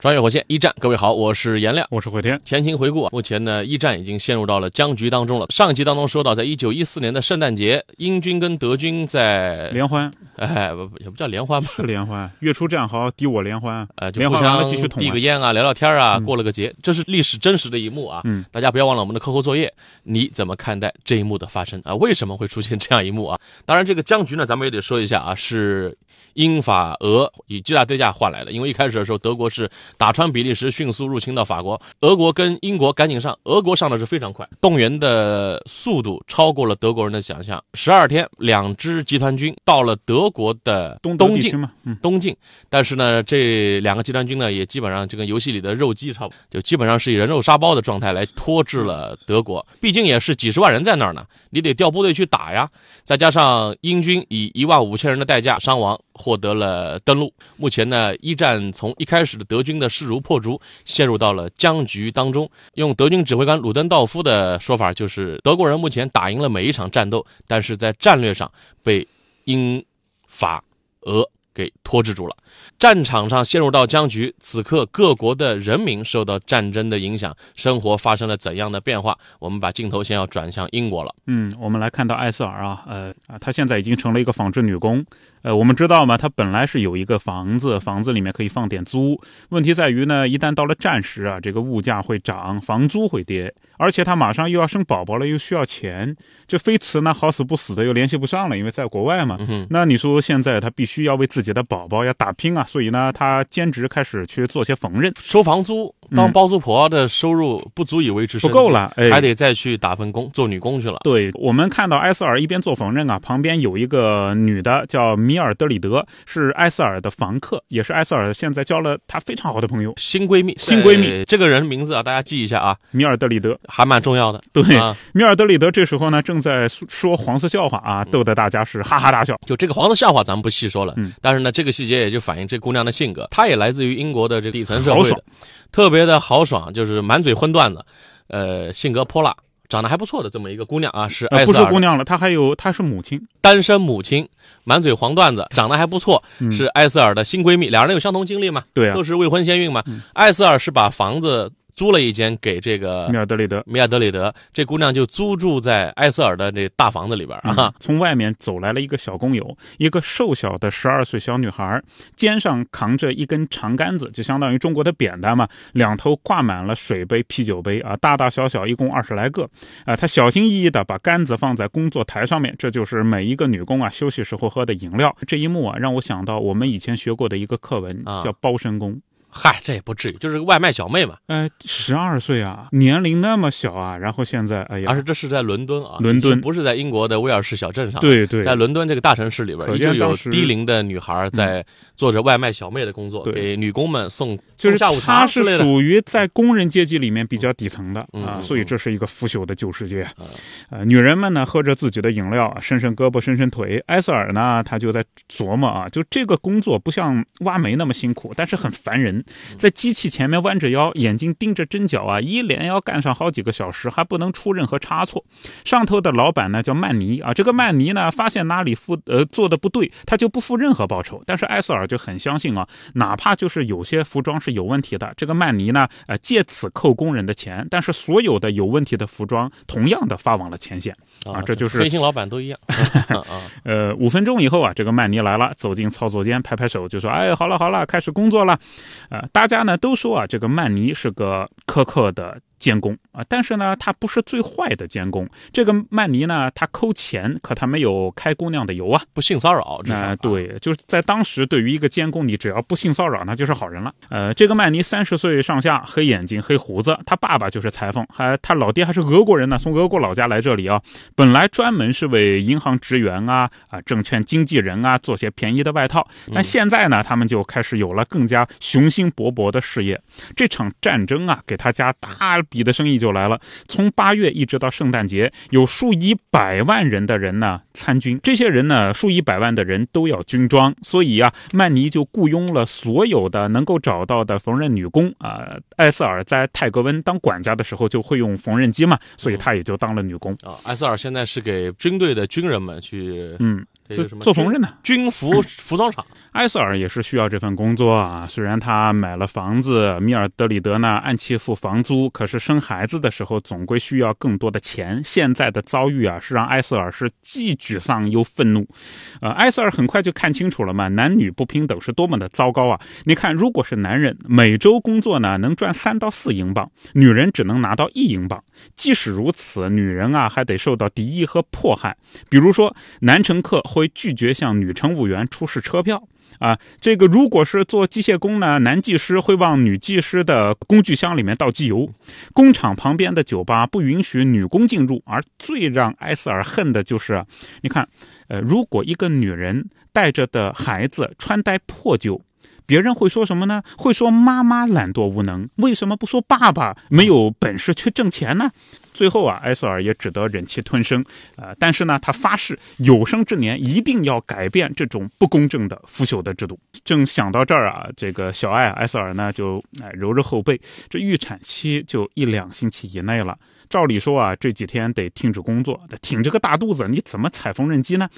穿越火线一战，各位好，我是颜亮，我是慧天。前情回顾啊，目前呢，一战已经陷入到了僵局当中了。上一集当中说到，在一九一四年的圣诞节，英军跟德军在联欢，哎，不也不叫联欢吧？是联欢，月出战壕，敌我联欢，呃，就联互相继续捅递个烟啊，聊聊天啊，过了个节，这是历史真实的一幕啊。嗯，大家不要忘了我们的课后作业，你怎么看待这一幕的发生啊？为什么会出现这样一幕啊？当然，这个僵局呢，咱们也得说一下啊，是英法俄以巨大代价换来的。因为一开始的时候，德国是打穿比利时，迅速入侵到法国，俄国跟英国赶紧上，俄国上的是非常快，动员的速度超过了德国人的想象。十二天，两支集团军到了德国的东东境。嘛，东境，但是呢，这两个集团军呢，也基本上就跟游戏里的肉鸡差不多，就基本上是以人肉沙包的状态来拖制了德国。毕竟也是几十万人在那儿呢，你得调部队去打呀。再加上英军以一万五千人的代价伤亡，获得了登陆。目前呢，一战从一开始的德军的势如破竹，陷入到了僵局当中。用德军指挥官鲁登道夫的说法，就是德国人目前打赢了每一场战斗，但是在战略上被英法俄给拖制住了。战场上陷入到僵局，此刻各国的人民受到战争的影响，生活发生了怎样的变化？我们把镜头先要转向英国了。嗯，我们来看到艾瑟尔啊，呃啊，她现在已经成了一个纺织女工。呃，我们知道嘛，他本来是有一个房子，房子里面可以放点租。问题在于呢，一旦到了战时啊，这个物价会涨，房租会跌，而且他马上又要生宝宝了，又需要钱。这飞驰呢，好死不死的又联系不上了，因为在国外嘛。嗯，那你说现在他必须要为自己的宝宝要打拼啊，所以呢，他兼职开始去做些缝纫，收房租当包租婆的收入不足以维持不够了，哎，还得再去打份工，做女工去了。对我们看到埃塞尔一边做缝纫啊，旁边有一个女的叫米尔德里德，是埃塞尔的房客，也是埃塞尔现在交了她非常好的朋友新闺蜜，新闺蜜对这个人名字啊，大家记一下啊，米尔德里德。还蛮重要的。对，啊，米尔德里德这时候呢正在说黄色笑话啊，逗得大家是哈哈大笑。就这个黄色笑话咱们不细说了，嗯但是呢，这个细节也就反映这姑娘的性格，她也来自于英国的这个底层社会特别的豪爽，就是满嘴荤段子，呃，性格泼辣，长得还不错的这么一个姑娘啊，是呃，不艾斯尔是姑娘了，她还有她是母亲。单身母亲，满嘴黄段子，长得还不错，嗯是艾斯尔的新闺蜜，两人有相同经历嘛，对啊都，是未婚先孕嘛。嗯艾斯尔是把房子租了一间给这个米尔德里德。米尔德里德，这姑娘就租住在埃塞尔的这大房子里边啊。嗯从外面走来了一个小工友，一个瘦小的十二岁小女孩，肩上扛着一根长杆子，就相当于中国的扁担嘛，两头挂满了水杯、啤酒杯啊，大大小小一共二十来个。啊，她小心翼翼地把杆子放在工作台上面，这就是每一个女工啊休息时候喝的饮料。这一幕啊，让我想到我们以前学过的一个课文，啊叫包身工。嗨，这也不至于，就是个外卖小妹嘛。呃，十二岁啊，年龄那么小啊，然后现在，哎呀，而且这是在伦敦啊，伦敦不是在英国的威尔士小镇上。，对对，在伦敦这个大城市里边，可依旧有低龄的女孩在做着外卖小妹的工作，对给女工们送就是下午茶之类的。属于在工人阶级里面比较底层的啊，所以这是一个腐朽的旧世界嗯。呃，女人们呢喝着自己的饮料啊，伸伸胳膊伸伸腿。埃塞尔呢，他就在琢磨啊，就这个工作不像挖煤那么辛苦，但是很烦人，嗯在机器前面弯着腰，眼睛盯着针脚啊，一连要干上好几个小时，还不能出任何差错。上头的老板呢叫曼尼啊，这个曼尼呢发现哪里付呃做的不对，他就不付任何报酬。但是埃塞尔就很相信啊，哪怕就是有些服装是有问题的，这个曼尼呢呃借此扣工人的钱，但是所有的有问题的服装同样的发往了前线啊，这就是黑心老板都一样。呃，五分钟以后啊，这个曼尼来了，走进操作间，拍拍手就说：“哎，好了好了，开始工作了。”呃，大家呢都说啊，这个曼尼是个苛刻的监工啊，但是呢，他不是最坏的监工。这个曼尼呢，他抠钱，可他没有开姑娘的油啊，不性骚扰。那对，就是在当时，对于一个监工，你只要不性骚扰，那就是好人了。呃，这个曼尼三十岁上下，黑眼睛、黑胡子，他爸爸就是裁缝，还他老爹还是俄国人呢，从俄国老家来这里啊，本来专门是为银行职员啊、啊证券经纪人啊做些便宜的外套，但现在呢，他们就开始有了更加雄心勃勃的事业。这场战争啊，给他家大。笔的生意就来了，从八月一直到圣诞节，有数以百万人的人呢参军。这些人呢，数以百万的人都要军装，所以啊，曼尼就雇佣了所有的能够找到的缝纫女工啊。埃塞尔在泰格温当管家的时候就会用缝纫机嘛，所以他也就当了女工啊。埃塞尔现在是给军队的军人们去嗯。做做缝纫的军服 服装厂，埃塞尔也是需要这份工作啊。虽然他买了房子，米尔德里德呢按期付房租，可是生孩子的时候总归需要更多的钱。现在的遭遇啊，是让埃塞尔是既沮丧又愤怒。呃，埃塞尔很快就看清楚了嘛，男女不平等是多么的糟糕啊！你看，如果是男人每周工作呢能赚三到四英镑，女人只能拿到一英镑。即使如此，女人啊还得受到敌意和迫害，比如说男乘客会会拒绝向女乘务员出示车票啊。这个如果是做机械工呢，男技师会往女技师的工具箱里面倒机油。工厂旁边的酒吧不允许女工进入。而最让埃塞尔恨的就是，你看，呃，如果一个女人带着的孩子穿戴破旧。别人会说什么呢？会说妈妈懒惰无能，为什么不说爸爸没有本事去挣钱呢？最后啊，埃塞尔也只得忍气吞声，呃，但是呢，他发誓有生之年一定要改变这种不公正的腐朽的制度。正想到这儿啊，这个小艾埃塞尔呢就哎揉着后背，这预产期就一两星期以内了。照理说啊，这几天得停止工作，挺着个大肚子，你怎么踩缝纫机呢？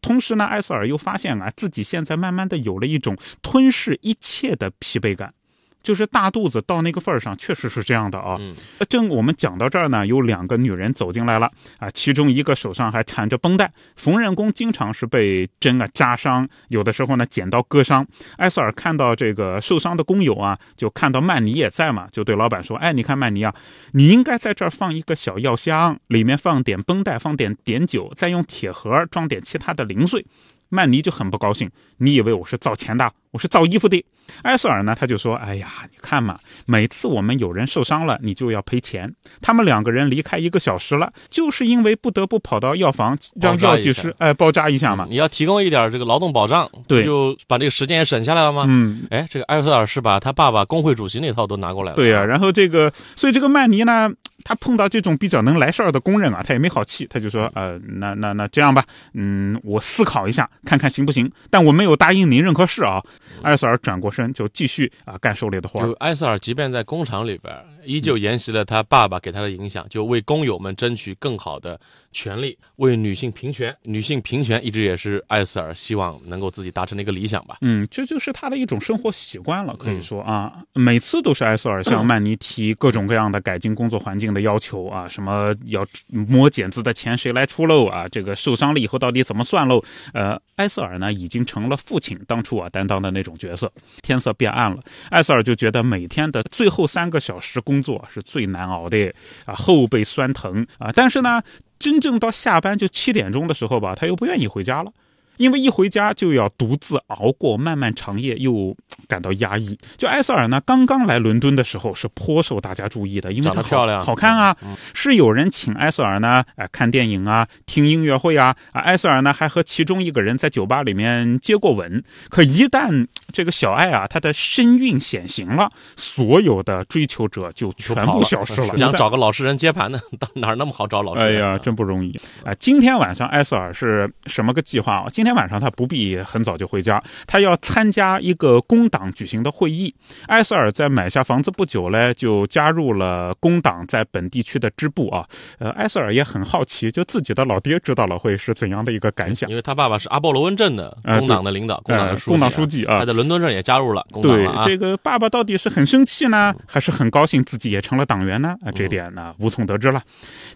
同时呢，艾瑟尔又发现啊，自己现在慢慢的有了一种吞噬一切的疲惫感。就是大肚子到那个份儿上，确实是这样的啊。正我们讲到这儿呢，有两个女人走进来了啊，其中一个手上还缠着绷带。缝纫工经常是被针啊扎伤，有的时候呢剪刀割伤。埃塞尔看到这个受伤的工友啊，就看到曼尼也在嘛，就对老板说：“哎，你看曼尼啊，你应该在这儿放一个小药箱，里面放点绷带，放点碘酒，再用铁盒装点其他的零碎。”曼尼就很不高兴，你以为我是造钱的？我是造衣服的。埃塞尔呢，他就说：“哎呀，你看嘛，每次我们有人受伤了，你就要赔钱。他们两个人离开一个小时了，就是因为不得不跑到药房让药剂师哎包扎一下嘛。你要提供一点这个劳动保障，对，就把这个时间也省下来了吗？嗯，哎，这个埃塞尔是把他爸爸工会主席那套都拿过来了。对呀，然后这个，所以这个曼尼呢。他碰到这种比较能来事儿的工人啊，他也没好气，他就说：“呃，那那那这样吧，嗯，我思考一下，看看行不行。但我没有答应您任何事啊。”埃塞尔转过身就继续啊干手里的活就埃塞尔即便在工厂里边，依旧沿袭了他爸爸给他的影响，就为工友们争取更好的权利，为女性平权。女性平权一直也是艾瑟尔希望能够自己达成的一个理想吧。嗯，这就是他的一种生活习惯了，可以说啊，每次都是艾瑟尔向曼尼提各种各样的改进工作环境。的要求啊，什么要摸剪子的钱谁来出喽啊？这个受伤了以后到底怎么算喽？呃，艾瑟尔呢已经成了父亲当初啊担当的那种角色。天色变暗了，艾瑟尔就觉得每天的最后三个小时工工作是最难熬的啊，后背酸疼啊。但是呢，真正到下班就七点钟的时候吧，他又不愿意回家了。因为一回家就要独自熬过漫漫长夜，又感到压抑。就埃塞尔呢，刚刚来伦敦的时候是颇受大家注意的，因为她漂亮、好看啊。是有人请埃塞尔呢，哎，看电影啊，听音乐会啊。啊，埃塞尔呢还和其中一个人在酒吧里面接过吻。可一旦这个小爱啊，她的身孕显形了，所有的追求者就全部消失了。想 找个老实人接盘呢，到哪那么好找老实人？哎呀，真不容易啊！今天晚上埃塞尔是什么个计划啊？今天晚上他不必很早就回家，他要参加一个工党举行的会议。埃塞尔在买下房子不久呢，就加入了工党在本地区的支部啊。呃，埃塞尔也很好奇，就自己的老爹知道了会是怎样的一个感想？因为他爸爸是阿波罗温镇的工党的领导，工党的工党书记啊，他在伦敦镇也加入了工党啊。这个爸爸到底是很生气呢，还是很高兴自己也成了党员呢？啊，这点呢无从得知了。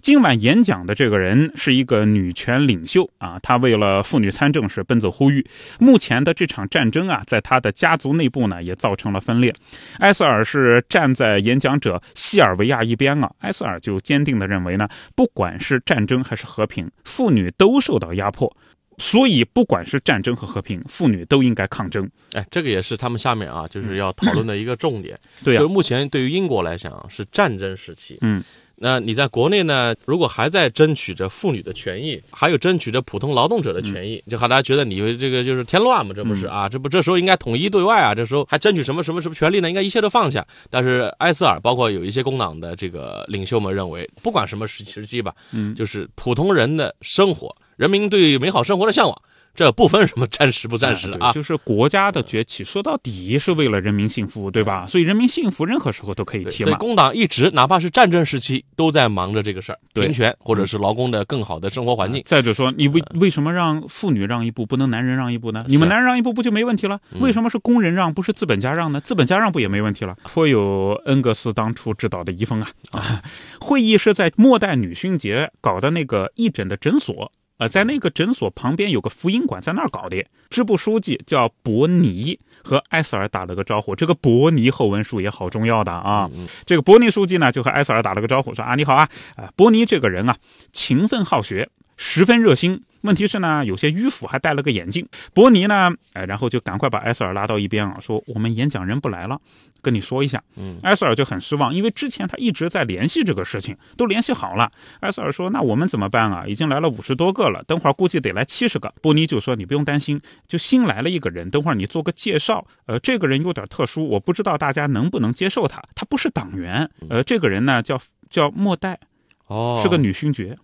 今晚演讲的这个人是一个女权领袖啊，她为了妇女参政。是奔走呼吁。目前的这场战争啊，在他的家族内部呢，也造成了分裂。埃塞尔是站在演讲者西尔维亚一边啊，埃塞尔就坚定的认为呢，不管是战争还是和平，妇女都受到压迫。所以，不管是战争和和平，妇女都应该抗争。哎，这个也是他们下面啊，就是要讨论的一个重点。对啊、就是目前对于英国来讲是战争时期，嗯，那你在国内呢，如果还在争取着妇女的权益，还有争取着普通劳动者的权益，就好大家觉得你这个就是添乱嘛，这不是啊？这不这时候应该统一对外啊，这时候还争取什么什么什么权利呢？应该一切都放下。但是埃塞尔，包括有一些工党的这个领袖们认为，不管什么时时期吧，嗯就是普通人的生活，人民对美好生活的向往。这不分什么暂时不暂时的啊，就是国家的崛起，说到底是为了人民幸福，对吧？所以人民幸福任何时候都可以对所以提嘛。工党一直哪怕是战争时期，都在忙着这个事儿，对平权或者是劳工的更好的生活环境。再者说，你为为什么让妇女让一步，不能男人让一步呢？你们男人让一步不就没问题了？为什么是工人让，不是资本家让呢？资本家让不也没问题了？颇有恩格斯当初指导的遗风啊！啊，会议是在末代女勋节搞的那个义诊的诊所。呃，在那个诊所旁边有个福音馆，在那儿搞的。支部书记叫伯尼，和埃塞尔打了个招呼。这个伯尼后文书也好重要的啊。这个伯尼书记呢，就和埃塞尔打了个招呼，说啊，你好啊，啊，伯尼这个人啊，勤奋好学，十分热心。问题是呢，有些迂腐，还戴了个眼镜。伯尼呢，哎，然后就赶快把埃塞尔拉到一边啊，说我们演讲人不来了，跟你说一下。嗯，埃塞尔就很失望，因为之前他一直在联系这个事情，都联系好了。埃塞尔说：“那我们怎么办啊？已经来了五十多个了，等会儿估计得来七十个。”伯尼就说：“你不用担心，就新来了一个人，等会儿你做个介绍。呃，这个人有点特殊，我不知道大家能不能接受他。他不是党员，呃，这个人呢叫叫莫代，哦，是个女勋爵。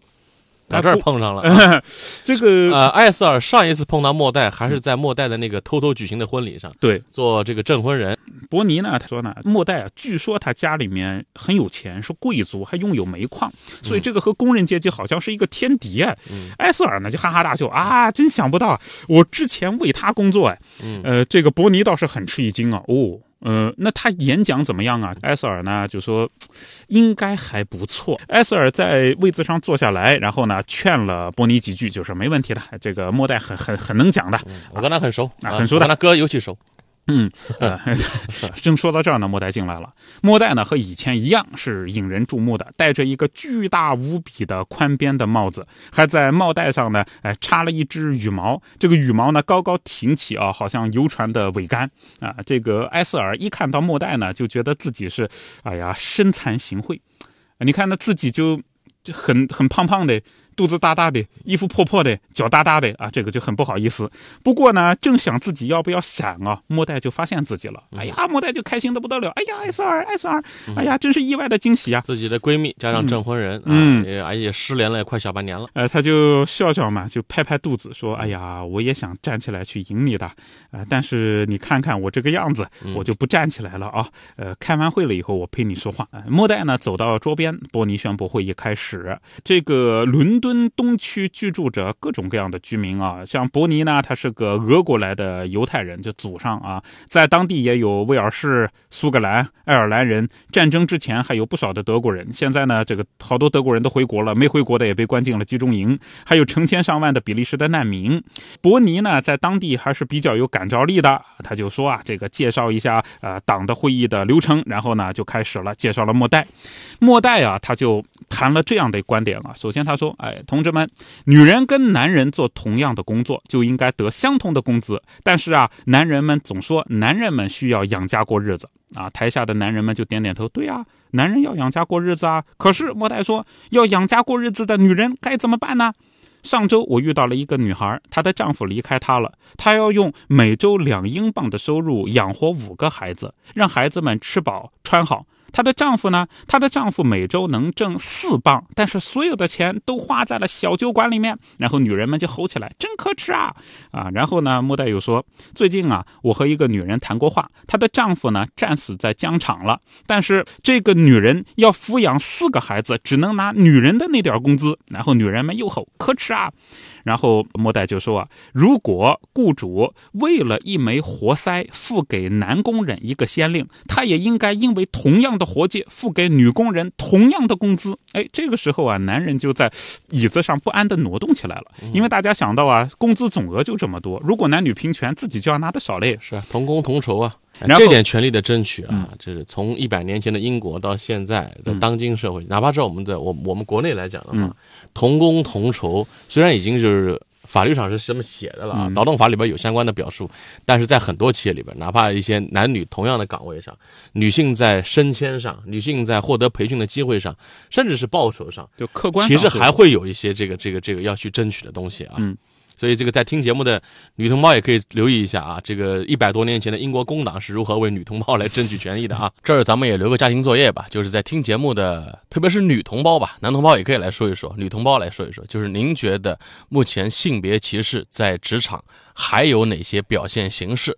到这儿碰上了。啊 这个呃，艾瑟尔上一次碰到莫代，还是在莫代的那个偷偷举行的婚礼上对做这个证婚人。伯尼呢，他说呢，莫代啊，据说他家里面很有钱，是贵族，还拥有煤矿，所以这个和工人阶级好像是一个天敌哎。嗯埃塞尔呢就哈哈大笑啊，真想不到，我之前为他工作哎。嗯呃，这个伯尼倒是很吃一惊啊，哦。呃，那他演讲怎么样啊？埃塞尔呢就说，应该还不错。埃塞尔在位子上坐下来，然后呢劝了波尼几句，就是没问题的。这个莫代很很很能讲的，我跟他很熟，啊很熟的我跟他哥尤其熟。嗯，呃，正说到这儿呢，莫代进来了。莫代呢和以前一样是引人注目的，戴着一个巨大无比的宽边的帽子，还在帽带上呢，哎，插了一只羽毛。这个羽毛呢高高挺起啊，好像游船的桅杆啊。这个埃塞尔一看到莫代呢，就觉得自己是，哎呀，身残形秽。你看他自己就就很很胖胖的。肚子大大的，衣服破破的，脚大大的啊，这个就很不好意思。不过呢，正想自己要不要闪啊，莫代就发现自己了。哎呀，莫代就开心的不得了。哎呀，艾瑟尔，艾瑟尔，哎呀，真是意外的惊喜啊！自己的闺蜜加上证婚人，嗯啊，也而且失联了快小半年了。呃，他就笑笑嘛，就拍拍肚子说：“哎呀，我也想站起来去迎你的，呃，但是你看看我这个样子，我就不站起来了啊。呃，开完会了以后，我陪你说话。呃”莫代呢走到桌边，波尼宣布会议开始。这个伦敦东区居住着各种各样的居民啊，像伯尼呢，他是个俄国来的犹太人，就祖上啊，在当地也有威尔士、苏格兰、爱尔兰人。战争之前还有不少的德国人，现在呢，这个好多德国人都回国了，没回国的也被关进了集中营，还有成千上万的比利时的难民。伯尼呢，在当地还是比较有感召力的，他就说啊，这个介绍一下呃党的会议的流程，然后呢就开始了，介绍了莫代。莫代啊，他就谈了这样的观点啊。首先他说，哎，同志们，女人跟男人做同样的工作，就应该得相同的工资。但是啊，男人们总说男人们需要养家过日子啊。台下的男人们就点点头，对啊，男人要养家过日子啊。可是莫代说，要养家过日子的女人该怎么办呢？上周我遇到了一个女孩，她的丈夫离开她了，她要用每周两英镑的收入养活五个孩子，让孩子们吃饱穿好。她的丈夫呢？她的丈夫每周能挣四磅，但是所有的钱都花在了小酒馆里面。然后女人们就吼起来：“真可耻啊！”啊，然后呢，莫代又说：“最近啊，我和一个女人谈过话，她的丈夫呢战死在疆场了，但是这个女人要抚养四个孩子，只能拿女人的那点工资。”然后女人们又吼：“可耻啊！”然后莫代就说啊，如果雇主为了一枚活塞付给男工人一个先令，他也应该因为同样的的活计，付给女工人同样的工资。哎，这个时候啊，男人就在椅子上不安地挪动起来了，因为大家想到啊，工资总额就这么多，如果男女平权，自己就要拿的少嘞。是啊，同工同酬啊。这点权利的争取啊，这是从一百年前的英国到现在的当今社会，哪怕是我们的我我们国内来讲的话，同工同酬虽然已经就是法律上是这么写的了啊，劳动法里边有相关的表述，但是在很多企业里边，哪怕一些男女同样的岗位上，女性在升迁上，女性在获得培训的机会上，甚至是报酬上，就客观其实还会有一些这个这个这个要去争取的东西啊。嗯。所以，这个在听节目的女同胞也可以留意一下啊，这个一百多年前的英国工党是如何为女同胞来争取权益的啊。这儿咱们也留个家庭作业吧，就是在听节目的，特别是女同胞吧，男同胞也可以来说一说，女同胞来说一说，就是您觉得目前性别歧视在职场还有哪些表现形式？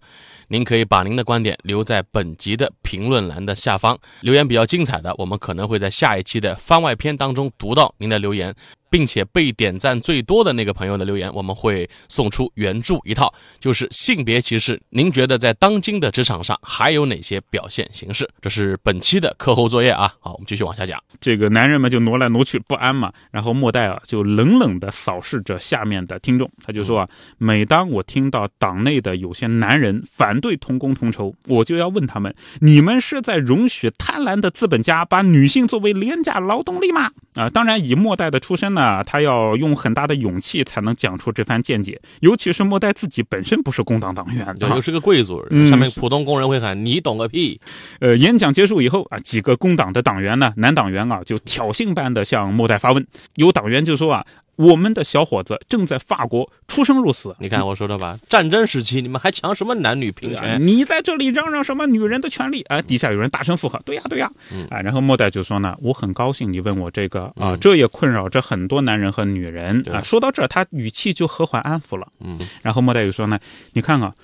您可以把您的观点留在本集的评论栏的下方，留言比较精彩的，我们可能会在下一期的番外篇当中读到您的留言，并且被点赞最多的那个朋友的留言，我们会送出原著一套，就是性别歧视。您觉得在当今的职场上还有哪些表现形式？这是本期的课后作业啊。好，我们继续往下讲。这个男人们就挪来挪去不安嘛，然后莫代啊就冷冷地扫视着下面的听众，他就说啊，每当我听到党内的有些男人反对同工同酬，我就要问他们：你们是在容许贪婪的资本家把女性作为廉价劳动力吗？啊，当然以莫代的出身呢，他要用很大的勇气才能讲出这番见解，尤其是莫代自己本身不是工党党员，对，啊又是个贵族，嗯上面普通工人会喊你懂个屁。呃，演讲结束以后啊，几个工党的党员呢，男党员啊，就挑衅般的向莫代发问。有党员就说啊，我们的小伙子正在法国出生入死，你看我说的吧，战争时期你们还讲什么男女平权？你在这里嚷嚷什么女人的权利啊？底下有人大声附和，对呀对呀，啊，然后莫代就说呢，我很高兴你问我这个啊，嗯这也困扰着很多男人和女人啊。说到这儿，他语气就和缓安抚了。嗯，然后莫代就说呢，你看啊。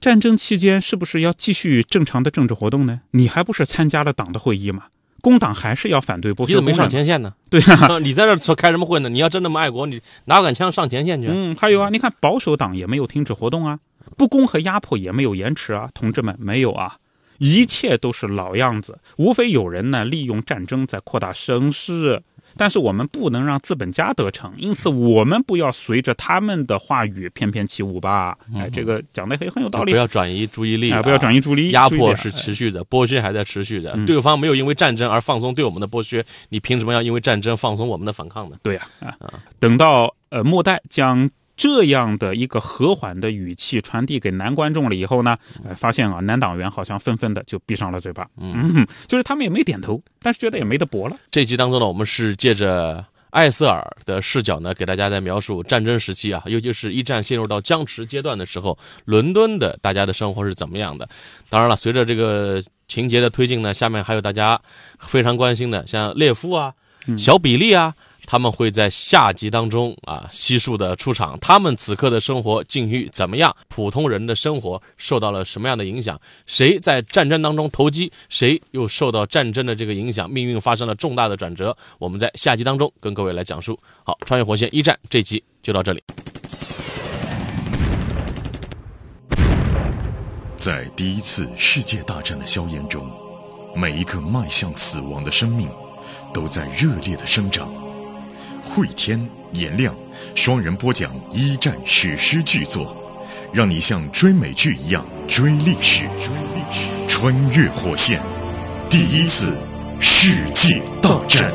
战争期间是不是要继续正常的政治活动呢？你还不是参加了党的会议吗？工党还是要反对剥你怎么没。上前线呢？对啊，你在这说开什么会呢？你要真那么爱国，你拿杆枪上前线去。嗯，还有啊，你看保守党也没有停止活动啊，不公和压迫也没有延迟啊，同志们没有啊，一切都是老样子，无非有人呢利用战争在扩大声势。但是我们不能让资本家得逞，因此我们不要随着他们的话语翩翩起舞吧。哎，这个讲的也很有道理不。要转移注意力、哎，不要转移。注意力，压迫是持续的，剥削还在持续的。嗯对方没有因为战争而放松对我们的剥削，你凭什么要因为战争放松我们的反抗呢？对呀啊等到呃末代将这样的一个和缓的语气传递给男观众了以后呢，呃，发现啊，男党员好像纷纷的就闭上了嘴巴，嗯，就是他们也没点头，但是觉得也没得驳了。这集当中呢，我们是借着艾瑟尔的视角呢，给大家在描述战争时期啊，尤其是一战陷入到僵持阶段的时候，伦敦的大家的生活是怎么样的。当然了，随着这个情节的推进呢，下面还有大家非常关心的，像列夫啊、小比利啊。他们会在下集当中啊悉数的出场，他们此刻的生活境遇怎么样？普通人的生活受到了什么样的影响？谁在战争当中投机？谁又受到战争的这个影响？命运发生了重大的转折。我们在下集当中跟各位来讲述。好，穿越火线一战这集就到这里。在第一次世界大战的硝烟中，每一个迈向死亡的生命都在热烈的生长。慧天、颜亮双人播讲一战史诗巨作，让你像追美剧一样追历史。追历史，穿越火线，第一次世界大战。